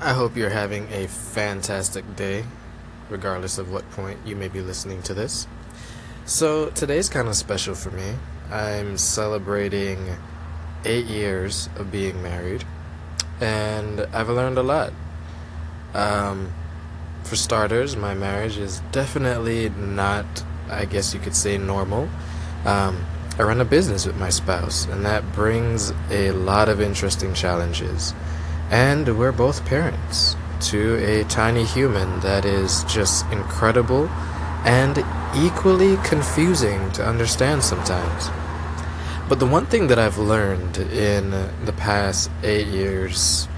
I hope you're having a fantastic day, regardless of what point you may be listening to this. So, today's kind of special for me. I'm celebrating eight years of being married, and I've learned a lot. Um, for starters, my marriage is definitely not, I guess you could say, normal. Um, I run a business with my spouse, and that brings a lot of interesting challenges. And we're both parents to a tiny human that is just incredible and equally confusing to understand sometimes. But the one thing that I've learned in the past eight years,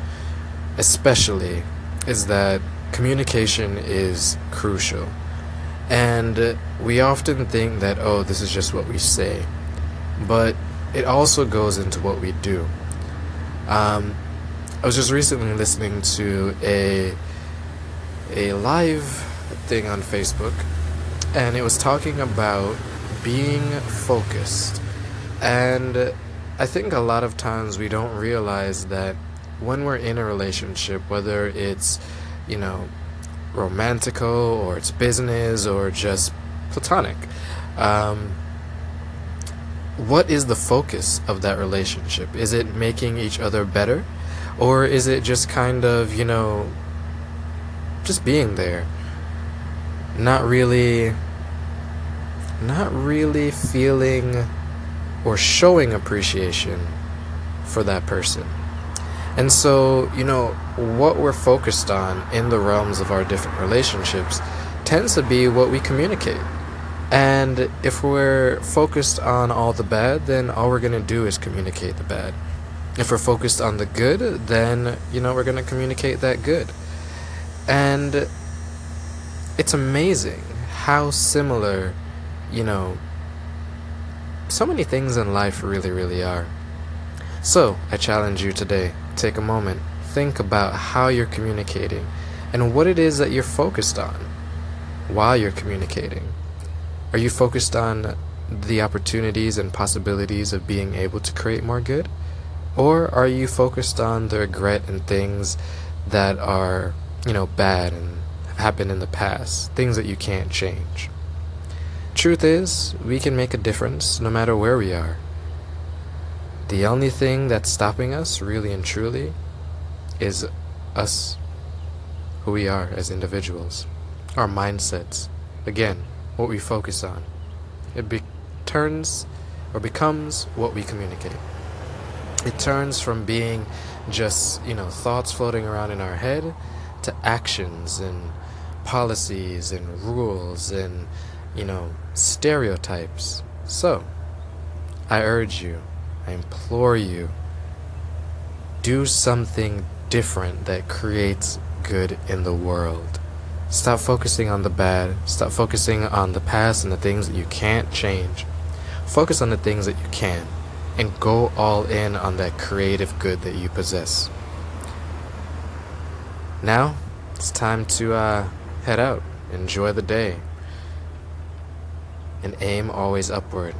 especially, is that communication is crucial. And we often think that, oh, this is just what we say but it also goes into what we do. Um, I was just recently listening to a a live thing on Facebook, and it was talking about being focused. And I think a lot of times we don't realize that when we're in a relationship, whether it's, you know, romantical or it's business or just platonic, um, what is the focus of that relationship? Is it making each other better? Or is it just kind of, you know, just being there? Not really not really feeling or showing appreciation for that person. And so, you know, what we're focused on in the realms of our different relationships tends to be what we communicate. And if we're focused on all the bad, then all we're going to do is communicate the bad. If we're focused on the good, then, you know, we're going to communicate that good. And it's amazing how similar, you know, so many things in life really, really are. So, I challenge you today take a moment, think about how you're communicating and what it is that you're focused on while you're communicating. Are you focused on the opportunities and possibilities of being able to create more good? Or are you focused on the regret and things that are, you know, bad and have happened in the past, things that you can't change? Truth is, we can make a difference no matter where we are. The only thing that's stopping us, really and truly, is us, who we are as individuals, our mindsets. Again, what we focus on. It be- turns or becomes what we communicate. It turns from being just, you know, thoughts floating around in our head to actions and policies and rules and, you know, stereotypes. So, I urge you, I implore you, do something different that creates good in the world. Stop focusing on the bad. Stop focusing on the past and the things that you can't change. Focus on the things that you can and go all in on that creative good that you possess. Now, it's time to uh, head out. Enjoy the day. And aim always upward.